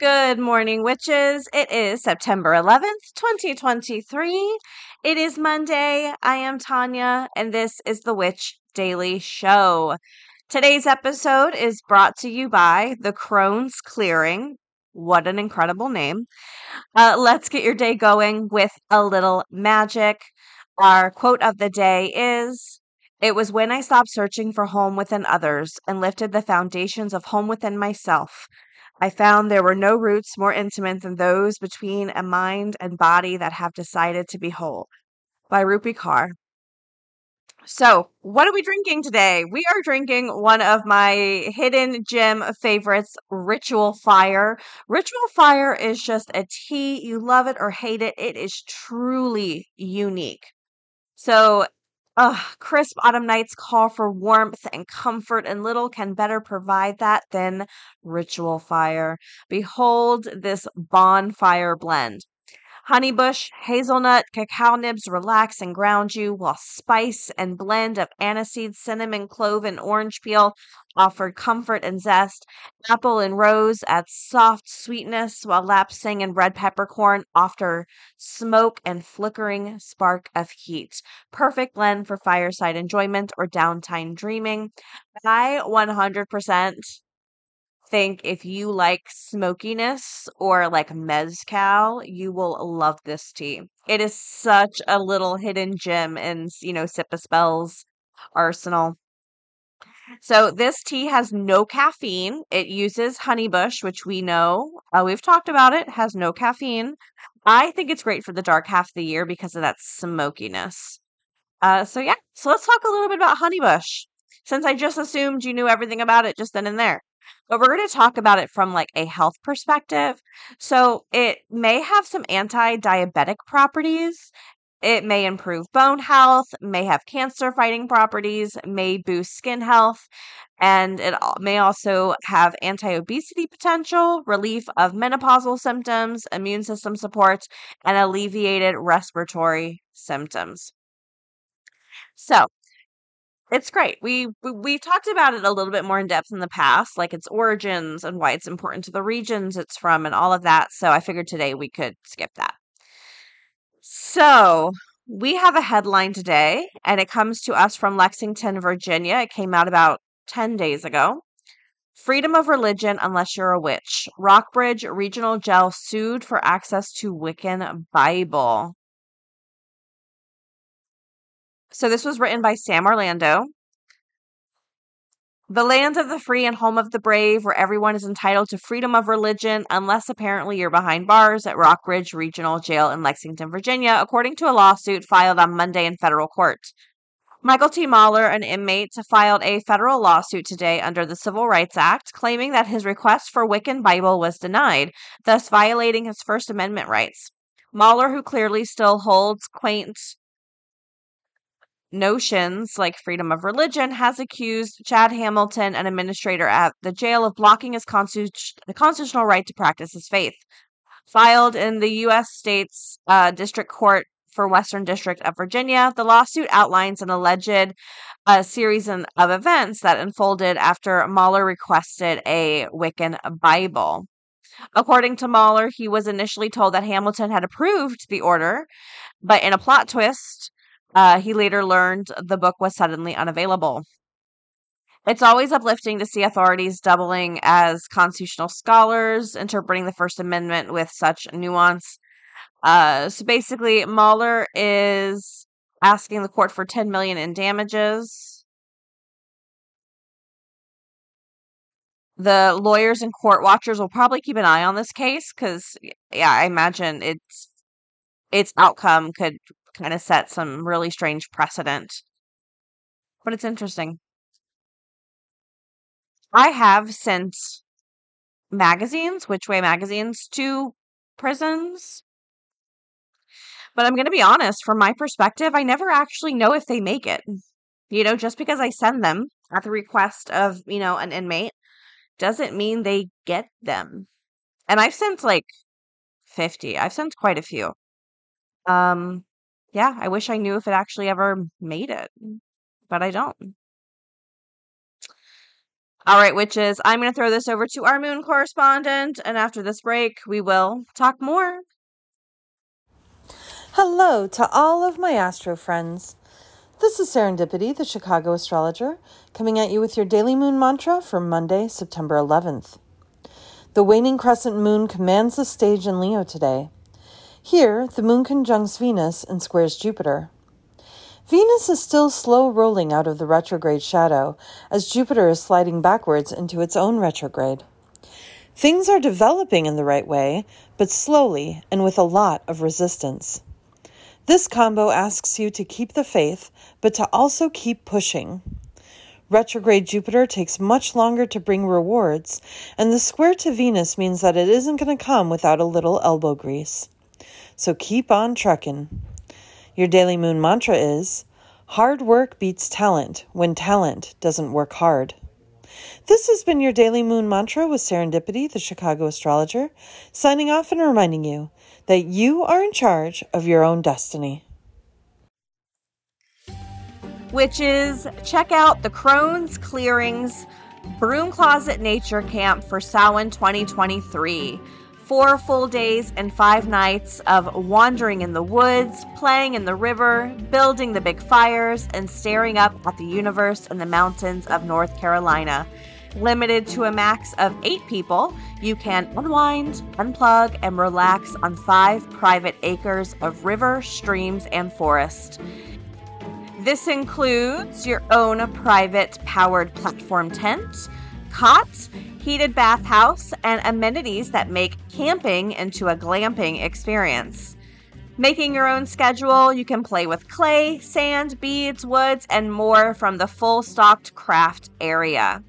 Good morning, witches. It is September 11th, 2023. It is Monday. I am Tonya, and this is the Witch Daily Show. Today's episode is brought to you by The Crone's Clearing. What an incredible name. Uh, let's get your day going with a little magic. Our quote of the day is It was when I stopped searching for home within others and lifted the foundations of home within myself I found there were no roots more intimate than those between a mind and body that have decided to be whole. By Rupi Kaur. So, what are we drinking today? We are drinking one of my hidden gem favorites, Ritual Fire. Ritual Fire is just a tea. You love it or hate it. It is truly unique. So, Ugh, crisp autumn nights call for warmth and comfort, and little can better provide that than Ritual Fire. Behold this bonfire blend. Honeybush, hazelnut, cacao nibs relax and ground you, while spice and blend of aniseed, cinnamon, clove, and orange peel offer comfort and zest. Apple and rose add soft sweetness, while lapsang and red peppercorn offer smoke and flickering spark of heat. Perfect blend for fireside enjoyment or downtime dreaming. I 100% think if you like smokiness or like mezcal, you will love this tea. It is such a little hidden gem in, you know, Sip of Spell's arsenal. So this tea has no caffeine. It uses honeybush, which we know uh, we've talked about it. Has no caffeine. I think it's great for the dark half of the year because of that smokiness. Uh, so yeah, so let's talk a little bit about honeybush. Since I just assumed you knew everything about it just then and there but we're going to talk about it from like a health perspective. So it may have some anti-diabetic properties. It may improve bone health, may have cancer fighting properties, may boost skin health, and it may also have anti obesity potential, relief of menopausal symptoms, immune system support, and alleviated respiratory symptoms. So, it's great. We, we we talked about it a little bit more in depth in the past, like its origins and why it's important to the regions it's from and all of that. So I figured today we could skip that. So we have a headline today, and it comes to us from Lexington, Virginia. It came out about 10 days ago. Freedom of religion unless you're a witch. Rockbridge Regional Jail sued for access to Wiccan Bible. So this was written by Sam Orlando. The land of the free and home of the brave, where everyone is entitled to freedom of religion, unless apparently you're behind bars at Rockbridge Regional Jail in Lexington, Virginia, according to a lawsuit filed on Monday in federal court. Michael T. Mahler, an inmate, filed a federal lawsuit today under the Civil Rights Act, claiming that his request for Wiccan Bible was denied, thus violating his First Amendment rights. Mahler, who clearly still holds quaint notions like freedom of religion has accused Chad Hamilton, an administrator at the jail, of blocking his the constitutional right to practice his faith. Filed in the U.S. State's uh, District Court for Western District of Virginia, the lawsuit outlines an alleged uh, series of events that unfolded after Mahler requested a Wiccan Bible. According to Mahler, he was initially told that Hamilton had approved the order, but in a plot twist, uh, he later learned the book was suddenly unavailable. It's always uplifting to see authorities doubling as constitutional scholars, interpreting the First Amendment with such nuance. Uh, so basically, Mahler is asking the court for 10 million in damages. The lawyers and court watchers will probably keep an eye on this case because, yeah, I imagine its its outcome could kind of set some really strange precedent. But it's interesting. I have sent magazines, Witch Way magazines, to prisons. But I'm going to be honest, from my perspective, I never actually know if they make it. You know, just because I send them at the request of, you know, an inmate doesn't mean they get them. And I've sent like 50. I've sent quite a few. Um yeah, I wish I knew if it actually ever made it, but I don't. All right, witches, I'm going to throw this over to our moon correspondent, and after this break, we will talk more. Hello to all of my astro friends. This is Serendipity, the Chicago astrologer, coming at you with your daily moon mantra for Monday, September 11th. The waning crescent moon commands the stage in Leo today. Here, the moon conjuncts Venus and squares Jupiter. Venus is still slow rolling out of the retrograde shadow as Jupiter is sliding backwards into its own retrograde. Things are developing in the right way, but slowly and with a lot of resistance. This combo asks you to keep the faith, but to also keep pushing. Retrograde Jupiter takes much longer to bring rewards, and the square to Venus means that it isn't going to come without a little elbow grease. So keep on trucking. Your daily moon mantra is hard work beats talent when talent doesn't work hard. This has been your daily moon mantra with Serendipity, the Chicago astrologer, signing off and reminding you that you are in charge of your own destiny. Witches check out the Crone's Clearings Broom Closet Nature Camp for Samhain 2023. Four full days and five nights of wandering in the woods, playing in the river, building the big fires, and staring up at the universe and the mountains of North Carolina. Limited to a max of eight people, you can unwind, unplug, and relax on five private acres of river, streams, and forest. This includes your own private powered platform tent, cots, heated bathhouse, and amenities that make camping into a glamping experience. Making your own schedule, you can play with clay, sand, beads, woods, and more from the full stocked craft area.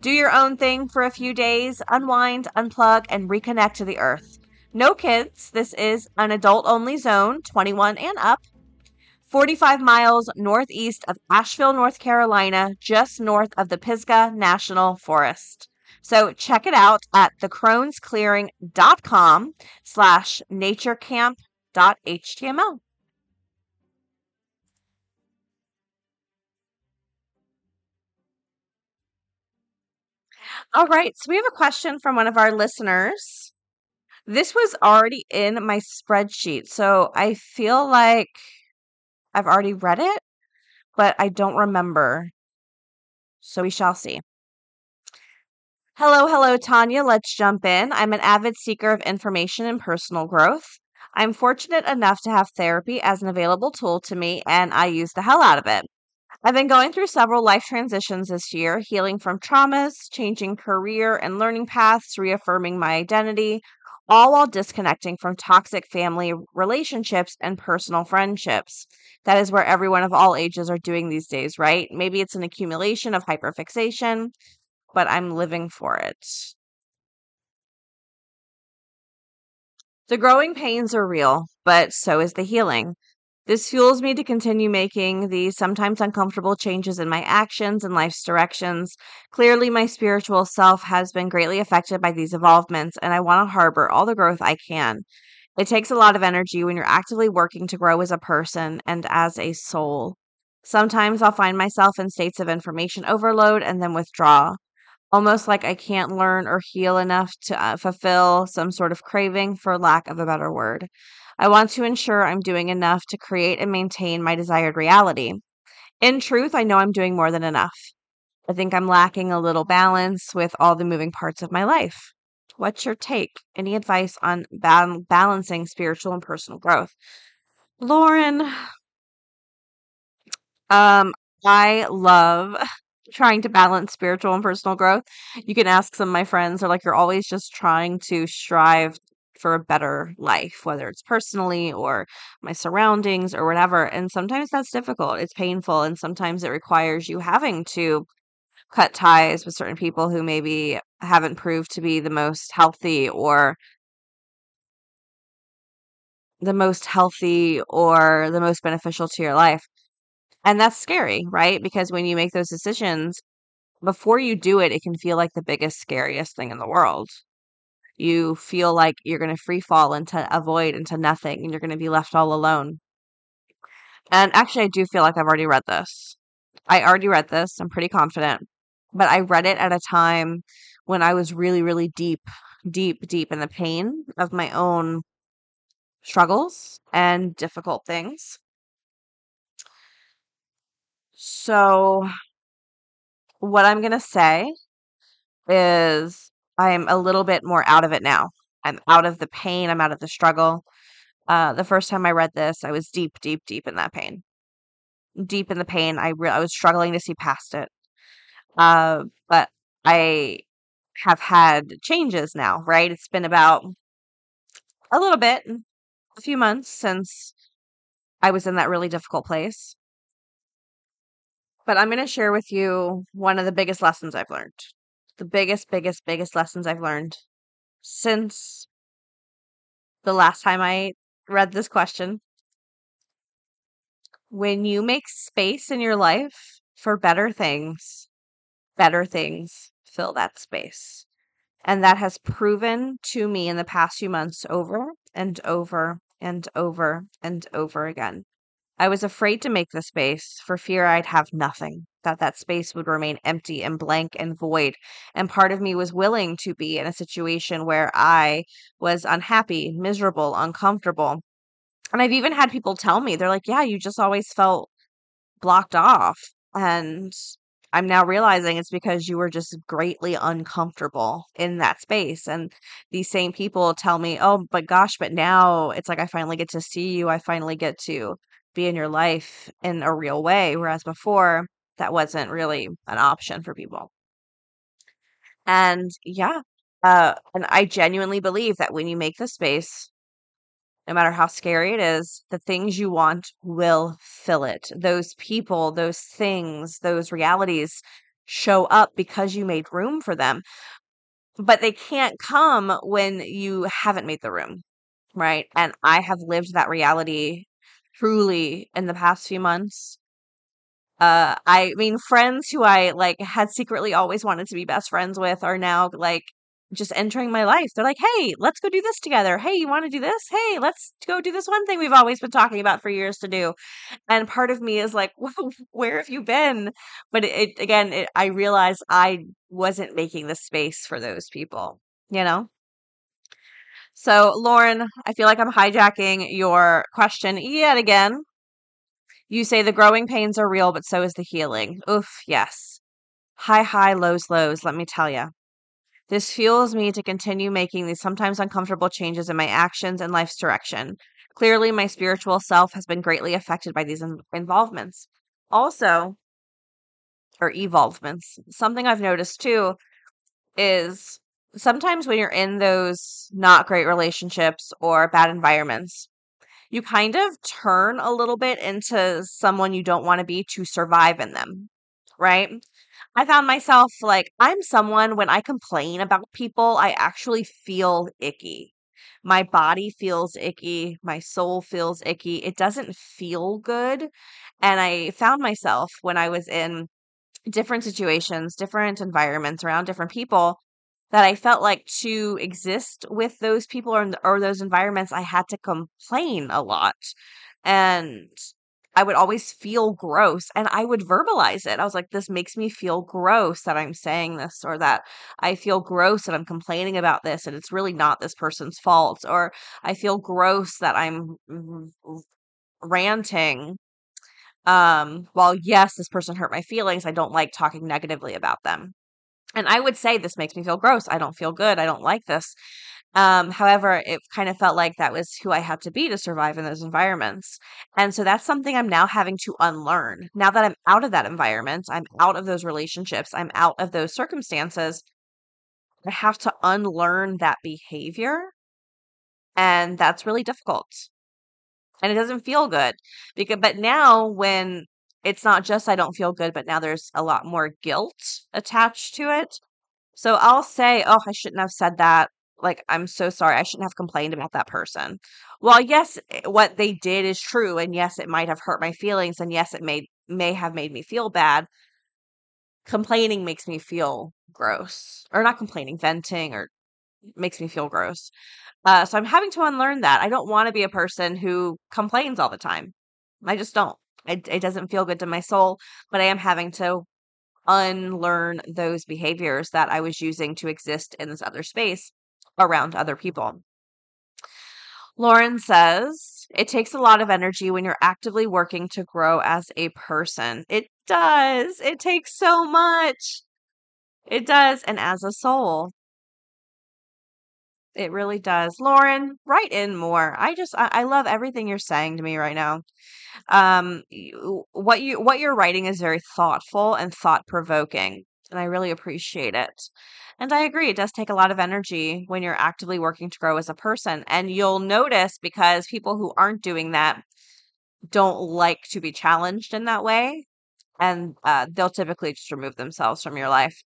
Do your own thing for a few days, unwind, unplug, and reconnect to the earth. No kids. This is an adult only zone, 21 and up. 45 miles northeast of Asheville, North Carolina, just north of the Pisgah National Forest. So check it out at thecronesclearing.com slash naturecamp.html. All right. So we have a question from one of our listeners. This was already in my spreadsheet. So I feel like I've already read it, but I don't remember. So we shall see. Hello, hello, Tonya. Let's jump in. I'm an avid seeker of information and personal growth. I'm fortunate enough to have therapy as an available tool to me, and I use the hell out of it. I've been going through several life transitions this year, healing from traumas, changing career and learning paths, reaffirming my identity, all while disconnecting from toxic family relationships and personal friendships. That is where everyone of all ages are doing these days, right? Maybe it's an accumulation of hyperfixation, but I'm living for it. The growing pains are real, but so is the healing. This fuels me to continue making these sometimes uncomfortable changes in my actions and life's directions. Clearly, my spiritual self has been greatly affected by these evolvements, and I want to harbor all the growth I can. It takes a lot of energy when you're actively working to grow as a person and as a soul. Sometimes I'll find myself in states of information overload and then withdraw, almost like I can't learn or heal enough to uh, fulfill some sort of craving, for lack of a better word. I want to ensure I'm doing enough to create and maintain my desired reality. In truth, I know I'm doing more than enough. I think I'm lacking a little balance with all the moving parts of my life. What's your take? Any advice on ba- balancing spiritual and personal growth? Lauren, um, I love trying to balance spiritual and personal growth. You can ask some of my friends, they're like, you're always just trying to strive for a better life, whether it's personally or my surroundings or whatever. And sometimes that's difficult. It's painful. And sometimes it requires you having to cut ties with certain people who maybe haven't proved to be the most healthy or the most healthy or the most beneficial to your life. And that's scary, right? Because when you make those decisions, before you do it, it can feel like the biggest, scariest thing in the world. You feel like you're going to free fall into a void, into nothing, and you're going to be left all alone. And actually, I do feel like I've already read this. I already read this. I'm pretty confident. But I read it at a time when I was really, really deep, deep, deep in the pain of my own struggles and difficult things. So, what I'm going to say is I'm a little bit more out of it now. I'm out of the pain, I'm out of the struggle. Uh, the first time I read this, I was deep, deep, deep in that pain. Deep in the pain. I re- I was struggling to see past it. Uh, but I have had changes now, right? It's been about a little bit, a few months since I was in that really difficult place. But I'm going to share with you one of the biggest lessons I've learned. The biggest, biggest, biggest lessons I've learned since the last time I read this question. When you make space in your life for better things, better things fill that space. And that has proven to me in the past few months over and over and over and over again. I was afraid to make the space for fear I'd have nothing, that that space would remain empty and blank and void. And part of me was willing to be in a situation where I was unhappy, miserable, uncomfortable. And I've even had people tell me, they're like, yeah, you just always felt blocked off. And I'm now realizing it's because you were just greatly uncomfortable in that space. And these same people tell me, oh, but gosh, but now it's like I finally get to see you. I finally get to be in your life in a real way. Whereas before, that wasn't really an option for people. And yeah, uh, and I genuinely believe that when you make the space, no matter how scary it is, the things you want will fill it. Those people, those things, those realities show up because you made room for them. But they can't come when you haven't made the room, right? And I have lived that reality truly in the past few months. Uh, I mean, friends who I like had secretly always wanted to be best friends with are now like just entering my life. They're like, hey, let's go do this together. Hey, you want to do this? Hey, let's go do this one thing we've always been talking about for years to do. And part of me is like, where have you been? But it, it again, it, I realized I wasn't making the space for those people, you know? So, Lauren, I feel like I'm hijacking your question yet again. You say the growing pains are real, but so is the healing. Oof, yes. High, high, lows, lows, let me tell you. This fuels me to continue making these sometimes uncomfortable changes in my actions and life's direction. Clearly, my spiritual self has been greatly affected by these in- involvements. Also, or evolvements, something I've noticed too is sometimes when you're in those not great relationships or bad environments, you kind of turn a little bit into someone you don't want to be to survive in them, right? I found myself like, I'm someone when I complain about people, I actually feel icky. My body feels icky. My soul feels icky. It doesn't feel good. And I found myself when I was in different situations, different environments around different people, that I felt like to exist with those people or, or those environments, I had to complain a lot. And I would always feel gross and I would verbalize it. I was like, this makes me feel gross that I'm saying this, or that I feel gross that I'm complaining about this and it's really not this person's fault, or I feel gross that I'm ranting. Um, while yes, this person hurt my feelings, I don't like talking negatively about them. And I would say this makes me feel gross. I don't feel good. I don't like this. Um, however, it kind of felt like that was who I had to be to survive in those environments. And so that's something I'm now having to unlearn. Now that I'm out of that environment, I'm out of those relationships, I'm out of those circumstances, I have to unlearn that behavior. And that's really difficult. And it doesn't feel good. Because but now when it's not just I don't feel good, but now there's a lot more guilt attached to it. So I'll say, "Oh, I shouldn't have said that." Like, "I'm so sorry. I shouldn't have complained about that person." Well, yes, eh, what they did is true, and yes, it might have hurt my feelings, and yes, it made may have made me feel bad. Complaining makes me feel gross. Or not complaining, venting or makes me feel gross. Uh, so I'm having to unlearn that. I don't want to be a person who complains all the time. I just don't. It, it doesn't feel good to my soul, but I am having to unlearn those behaviors that I was using to exist in this other space around other people. Lauren says, it takes a lot of energy when you're actively working to grow as a person. It does. It takes so much. It does. And as a soul, it really does. Lauren, write in more. I just, I, I love everything you're saying to me right now. Um, what you, what you're writing is very thoughtful and thought provoking, and I really appreciate it. And I agree, it does take a lot of energy when you're actively working to grow as a person. And you'll notice because people who aren't doing that don't like to be challenged in that way. And uh, they'll typically just remove themselves from your life.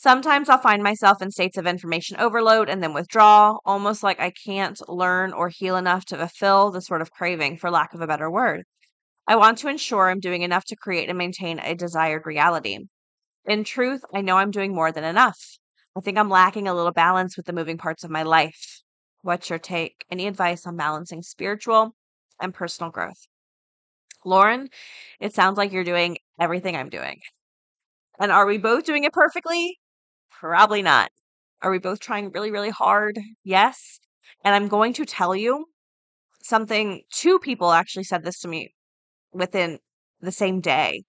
Sometimes I'll find myself in states of information overload and then withdraw, almost like I can't learn or heal enough to fulfill the sort of craving, for lack of a better word. I want to ensure I'm doing enough to create and maintain a desired reality. In truth, I know I'm doing more than enough. I think I'm lacking a little balance with the moving parts of my life. What's your take? Any advice on balancing spiritual and personal growth? Lauren, it sounds like you're doing everything I'm doing. And are we both doing it perfectly? Probably not. Are we both trying really, really hard? Yes. And I'm going to tell you something. Two people actually said this to me within the same day.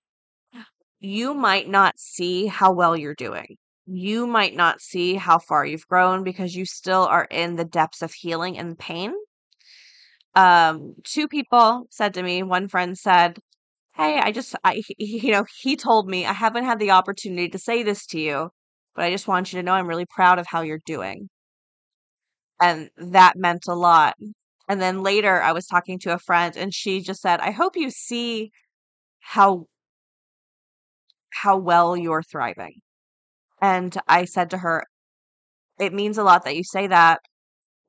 You might not see how well you're doing. You might not see how far you've grown because you still are in the depths of healing and pain. Um, two people said to me, one friend said, Hey, I just, I, you know, he told me I haven't had the opportunity to say this to you, but I just want you to know I'm really proud of how you're doing. And that meant a lot. And then later I was talking to a friend and she just said, I hope you see how how well you're thriving. And I said to her, it means a lot that you say that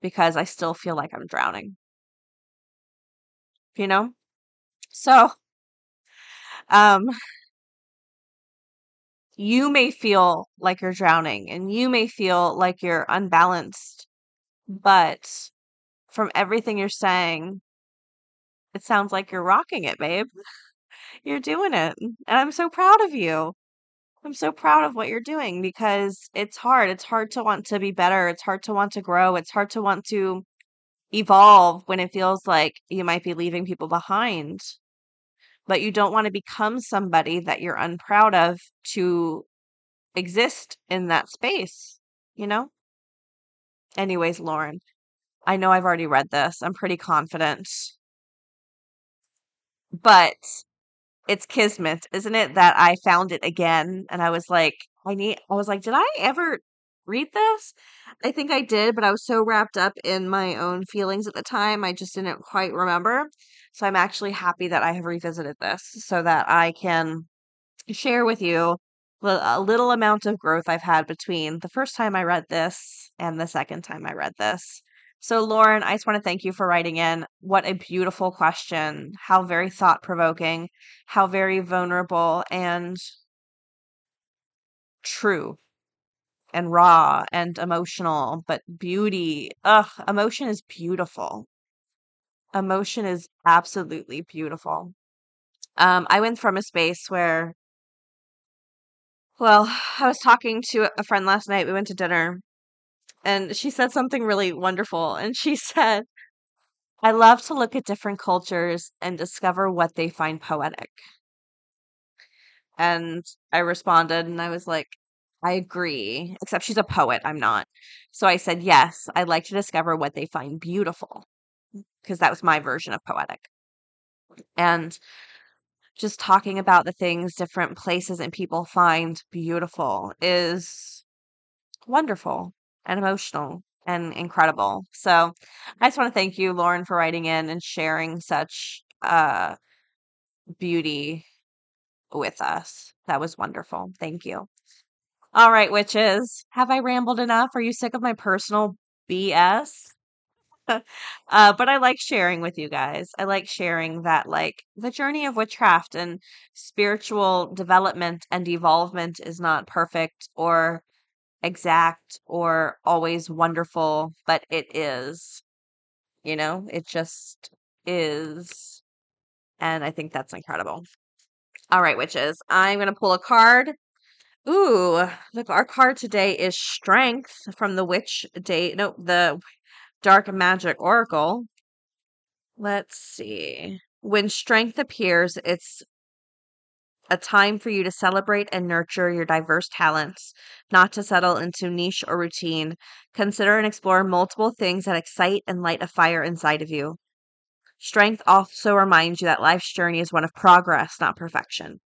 because I still feel like I'm drowning. You know? So um you may feel like you're drowning and you may feel like you're unbalanced, but from everything you're saying, it sounds like you're rocking it, babe. You're doing it. And I'm so proud of you. I'm so proud of what you're doing because it's hard. It's hard to want to be better. It's hard to want to grow. It's hard to want to evolve when it feels like you might be leaving people behind but you don't want to become somebody that you're unproud of to exist in that space, you know? Anyways, Lauren, I know I've already read this. I'm pretty confident. But it's kismet, isn't it, that I found it again and I was like, I need I was like, did I ever read this? I think I did, but I was so wrapped up in my own feelings at the time, I just didn't quite remember. So I'm actually happy that I have revisited this so that I can share with you a little amount of growth I've had between the first time I read this and the second time I read this. So, Lauren, I just want to thank you for writing in. What a beautiful question. How very thought provoking, how very vulnerable and true and raw and emotional, but beauty. Ugh, emotion is beautiful. Emotion is absolutely beautiful. Um, I went from a space where, well, I was talking to a friend last night. We went to dinner and she said something really wonderful. And she said, I love to look at different cultures and discover what they find poetic. And I responded and I was like, I agree, except she's a poet. I'm not. So I said, yes, I'd like to discover what they find beautiful because that was my version of poetic. And just talking about the things different places and people find beautiful is wonderful and emotional and incredible. So I just want to thank you, Lauren, for writing in and sharing such uh, beauty with us. That was wonderful. Thank you. All right, witches. Have I rambled enough? Are you sick of my personal BS? uh, but I like sharing with you guys. I like sharing that, like, the journey of witchcraft and spiritual development and evolvement is not perfect or exact or always wonderful, but it is. You know, it just is. And I think that's incredible. All right, witches. I'm going to pull a card. Ooh, look, our card today is Strength from the Witch Day. No, the Dark Magic Oracle. Let's see. When strength appears, it's a time for you to celebrate and nurture your diverse talents, not to settle into niche or routine. Consider and explore multiple things that excite and light a fire inside of you. Strength also reminds you that life's journey is one of progress, not perfection.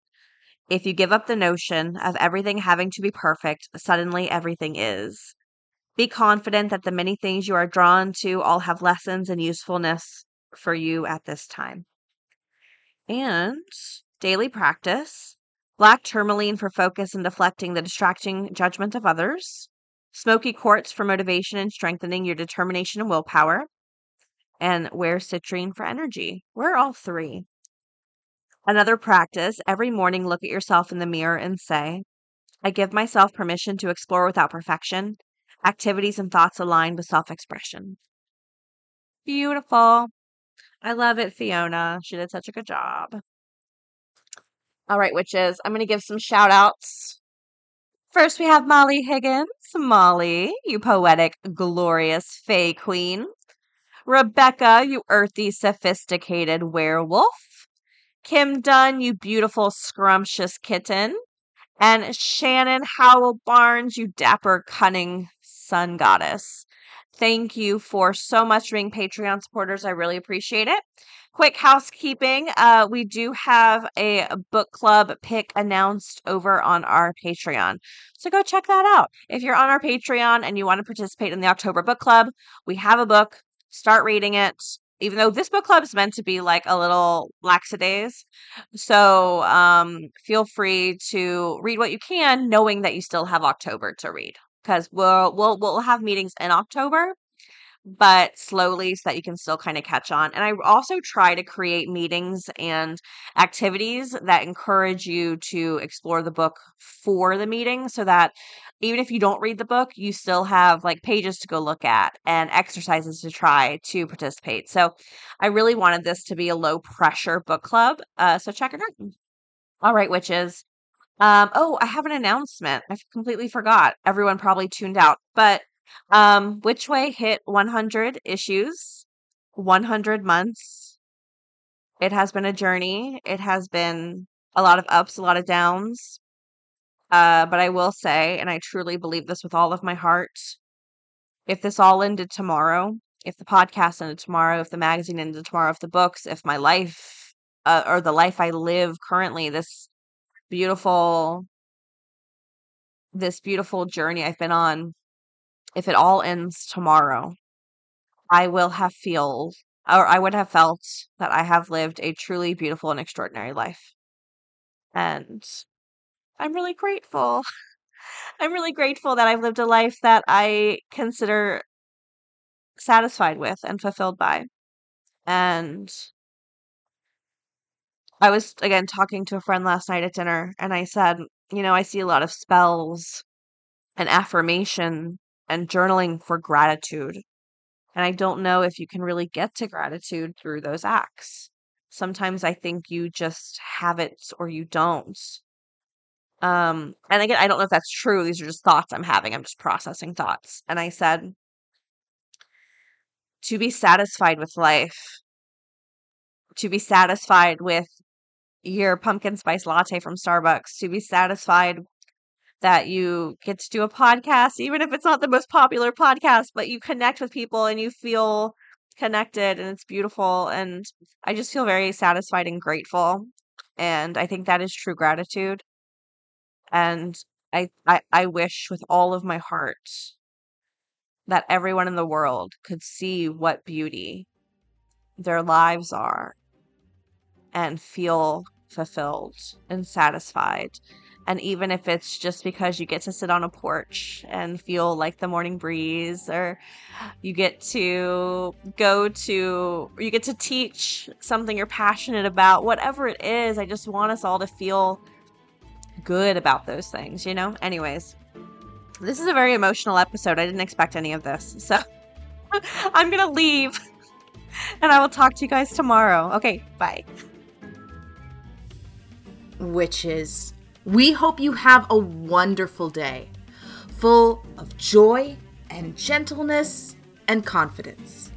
If you give up the notion of everything having to be perfect, suddenly everything is. Be confident that the many things you are drawn to all have lessons and usefulness for you at this time. And daily practice black tourmaline for focus and deflecting the distracting judgment of others, smoky quartz for motivation and strengthening your determination and willpower, and wear citrine for energy. We're all three. Another practice every morning, look at yourself in the mirror and say, I give myself permission to explore without perfection, activities and thoughts aligned with self expression. Beautiful. I love it, Fiona. She did such a good job. All right, witches, I'm going to give some shout outs. First, we have Molly Higgins. Molly, you poetic, glorious Fey Queen. Rebecca, you earthy, sophisticated werewolf. Kim Dunn, you beautiful, scrumptious kitten. And Shannon Howell Barnes, you dapper, cunning sun goddess. Thank you for so much being Patreon supporters. I really appreciate it. Quick housekeeping. Uh, we do have a book club pick announced over on our Patreon. So go check that out. If you're on our Patreon and you want to participate in the October book club, we have a book start reading it even though this book club is meant to be like a little laxadays so um feel free to read what you can knowing that you still have october to read because we'll we'll we'll have meetings in october but slowly so that you can still kind of catch on. And I also try to create meetings and activities that encourage you to explore the book for the meeting so that even if you don't read the book, you still have like pages to go look at and exercises to try to participate. So I really wanted this to be a low pressure book club. Uh, so check it out. All right, witches. Um, oh, I have an announcement. I completely forgot. Everyone probably tuned out, but um, Witch Way hit 100 issues, 100 months. It has been a journey. It has been a lot of ups, a lot of downs. Uh, but I will say, and I truly believe this with all of my heart, if this all ended tomorrow, if the podcast ended tomorrow, if the magazine ended tomorrow, if the books, if my life uh, or the life I live currently, this beautiful, this beautiful journey I've been on if it all ends tomorrow, I will have feel or I would have felt that I have lived a truly beautiful and extraordinary life. And I'm really grateful. I'm really grateful that I've lived a life that I consider satisfied with and fulfilled by. And I was again talking to a friend last night at dinner and I said, you know, I see a lot of spells and affirmation and journaling for gratitude. And I don't know if you can really get to gratitude through those acts. Sometimes I think you just have it or you don't. Um, and again, I don't know if that's true. These are just thoughts I'm having. I'm just processing thoughts. And I said, to be satisfied with life, to be satisfied with your pumpkin spice latte from Starbucks, to be satisfied that you get to do a podcast, even if it's not the most popular podcast, but you connect with people and you feel connected and it's beautiful. And I just feel very satisfied and grateful. And I think that is true gratitude. And I, I, I wish with all of my heart that everyone in the world could see what beauty their lives are and feel fulfilled and satisfied. And even if it's just because you get to sit on a porch and feel like the morning breeze, or you get to go to, you get to teach something you're passionate about, whatever it is, I just want us all to feel good about those things, you know? Anyways, this is a very emotional episode. I didn't expect any of this. So I'm going to leave and I will talk to you guys tomorrow. Okay, bye. Witches, we hope you have a wonderful day, full of joy and gentleness and confidence.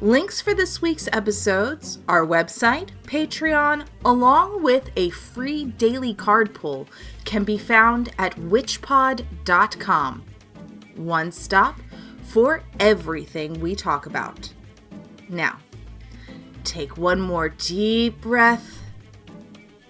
Links for this week's episodes, our website, Patreon, along with a free daily card pull can be found at witchpod.com. One stop for everything we talk about. Now, take one more deep breath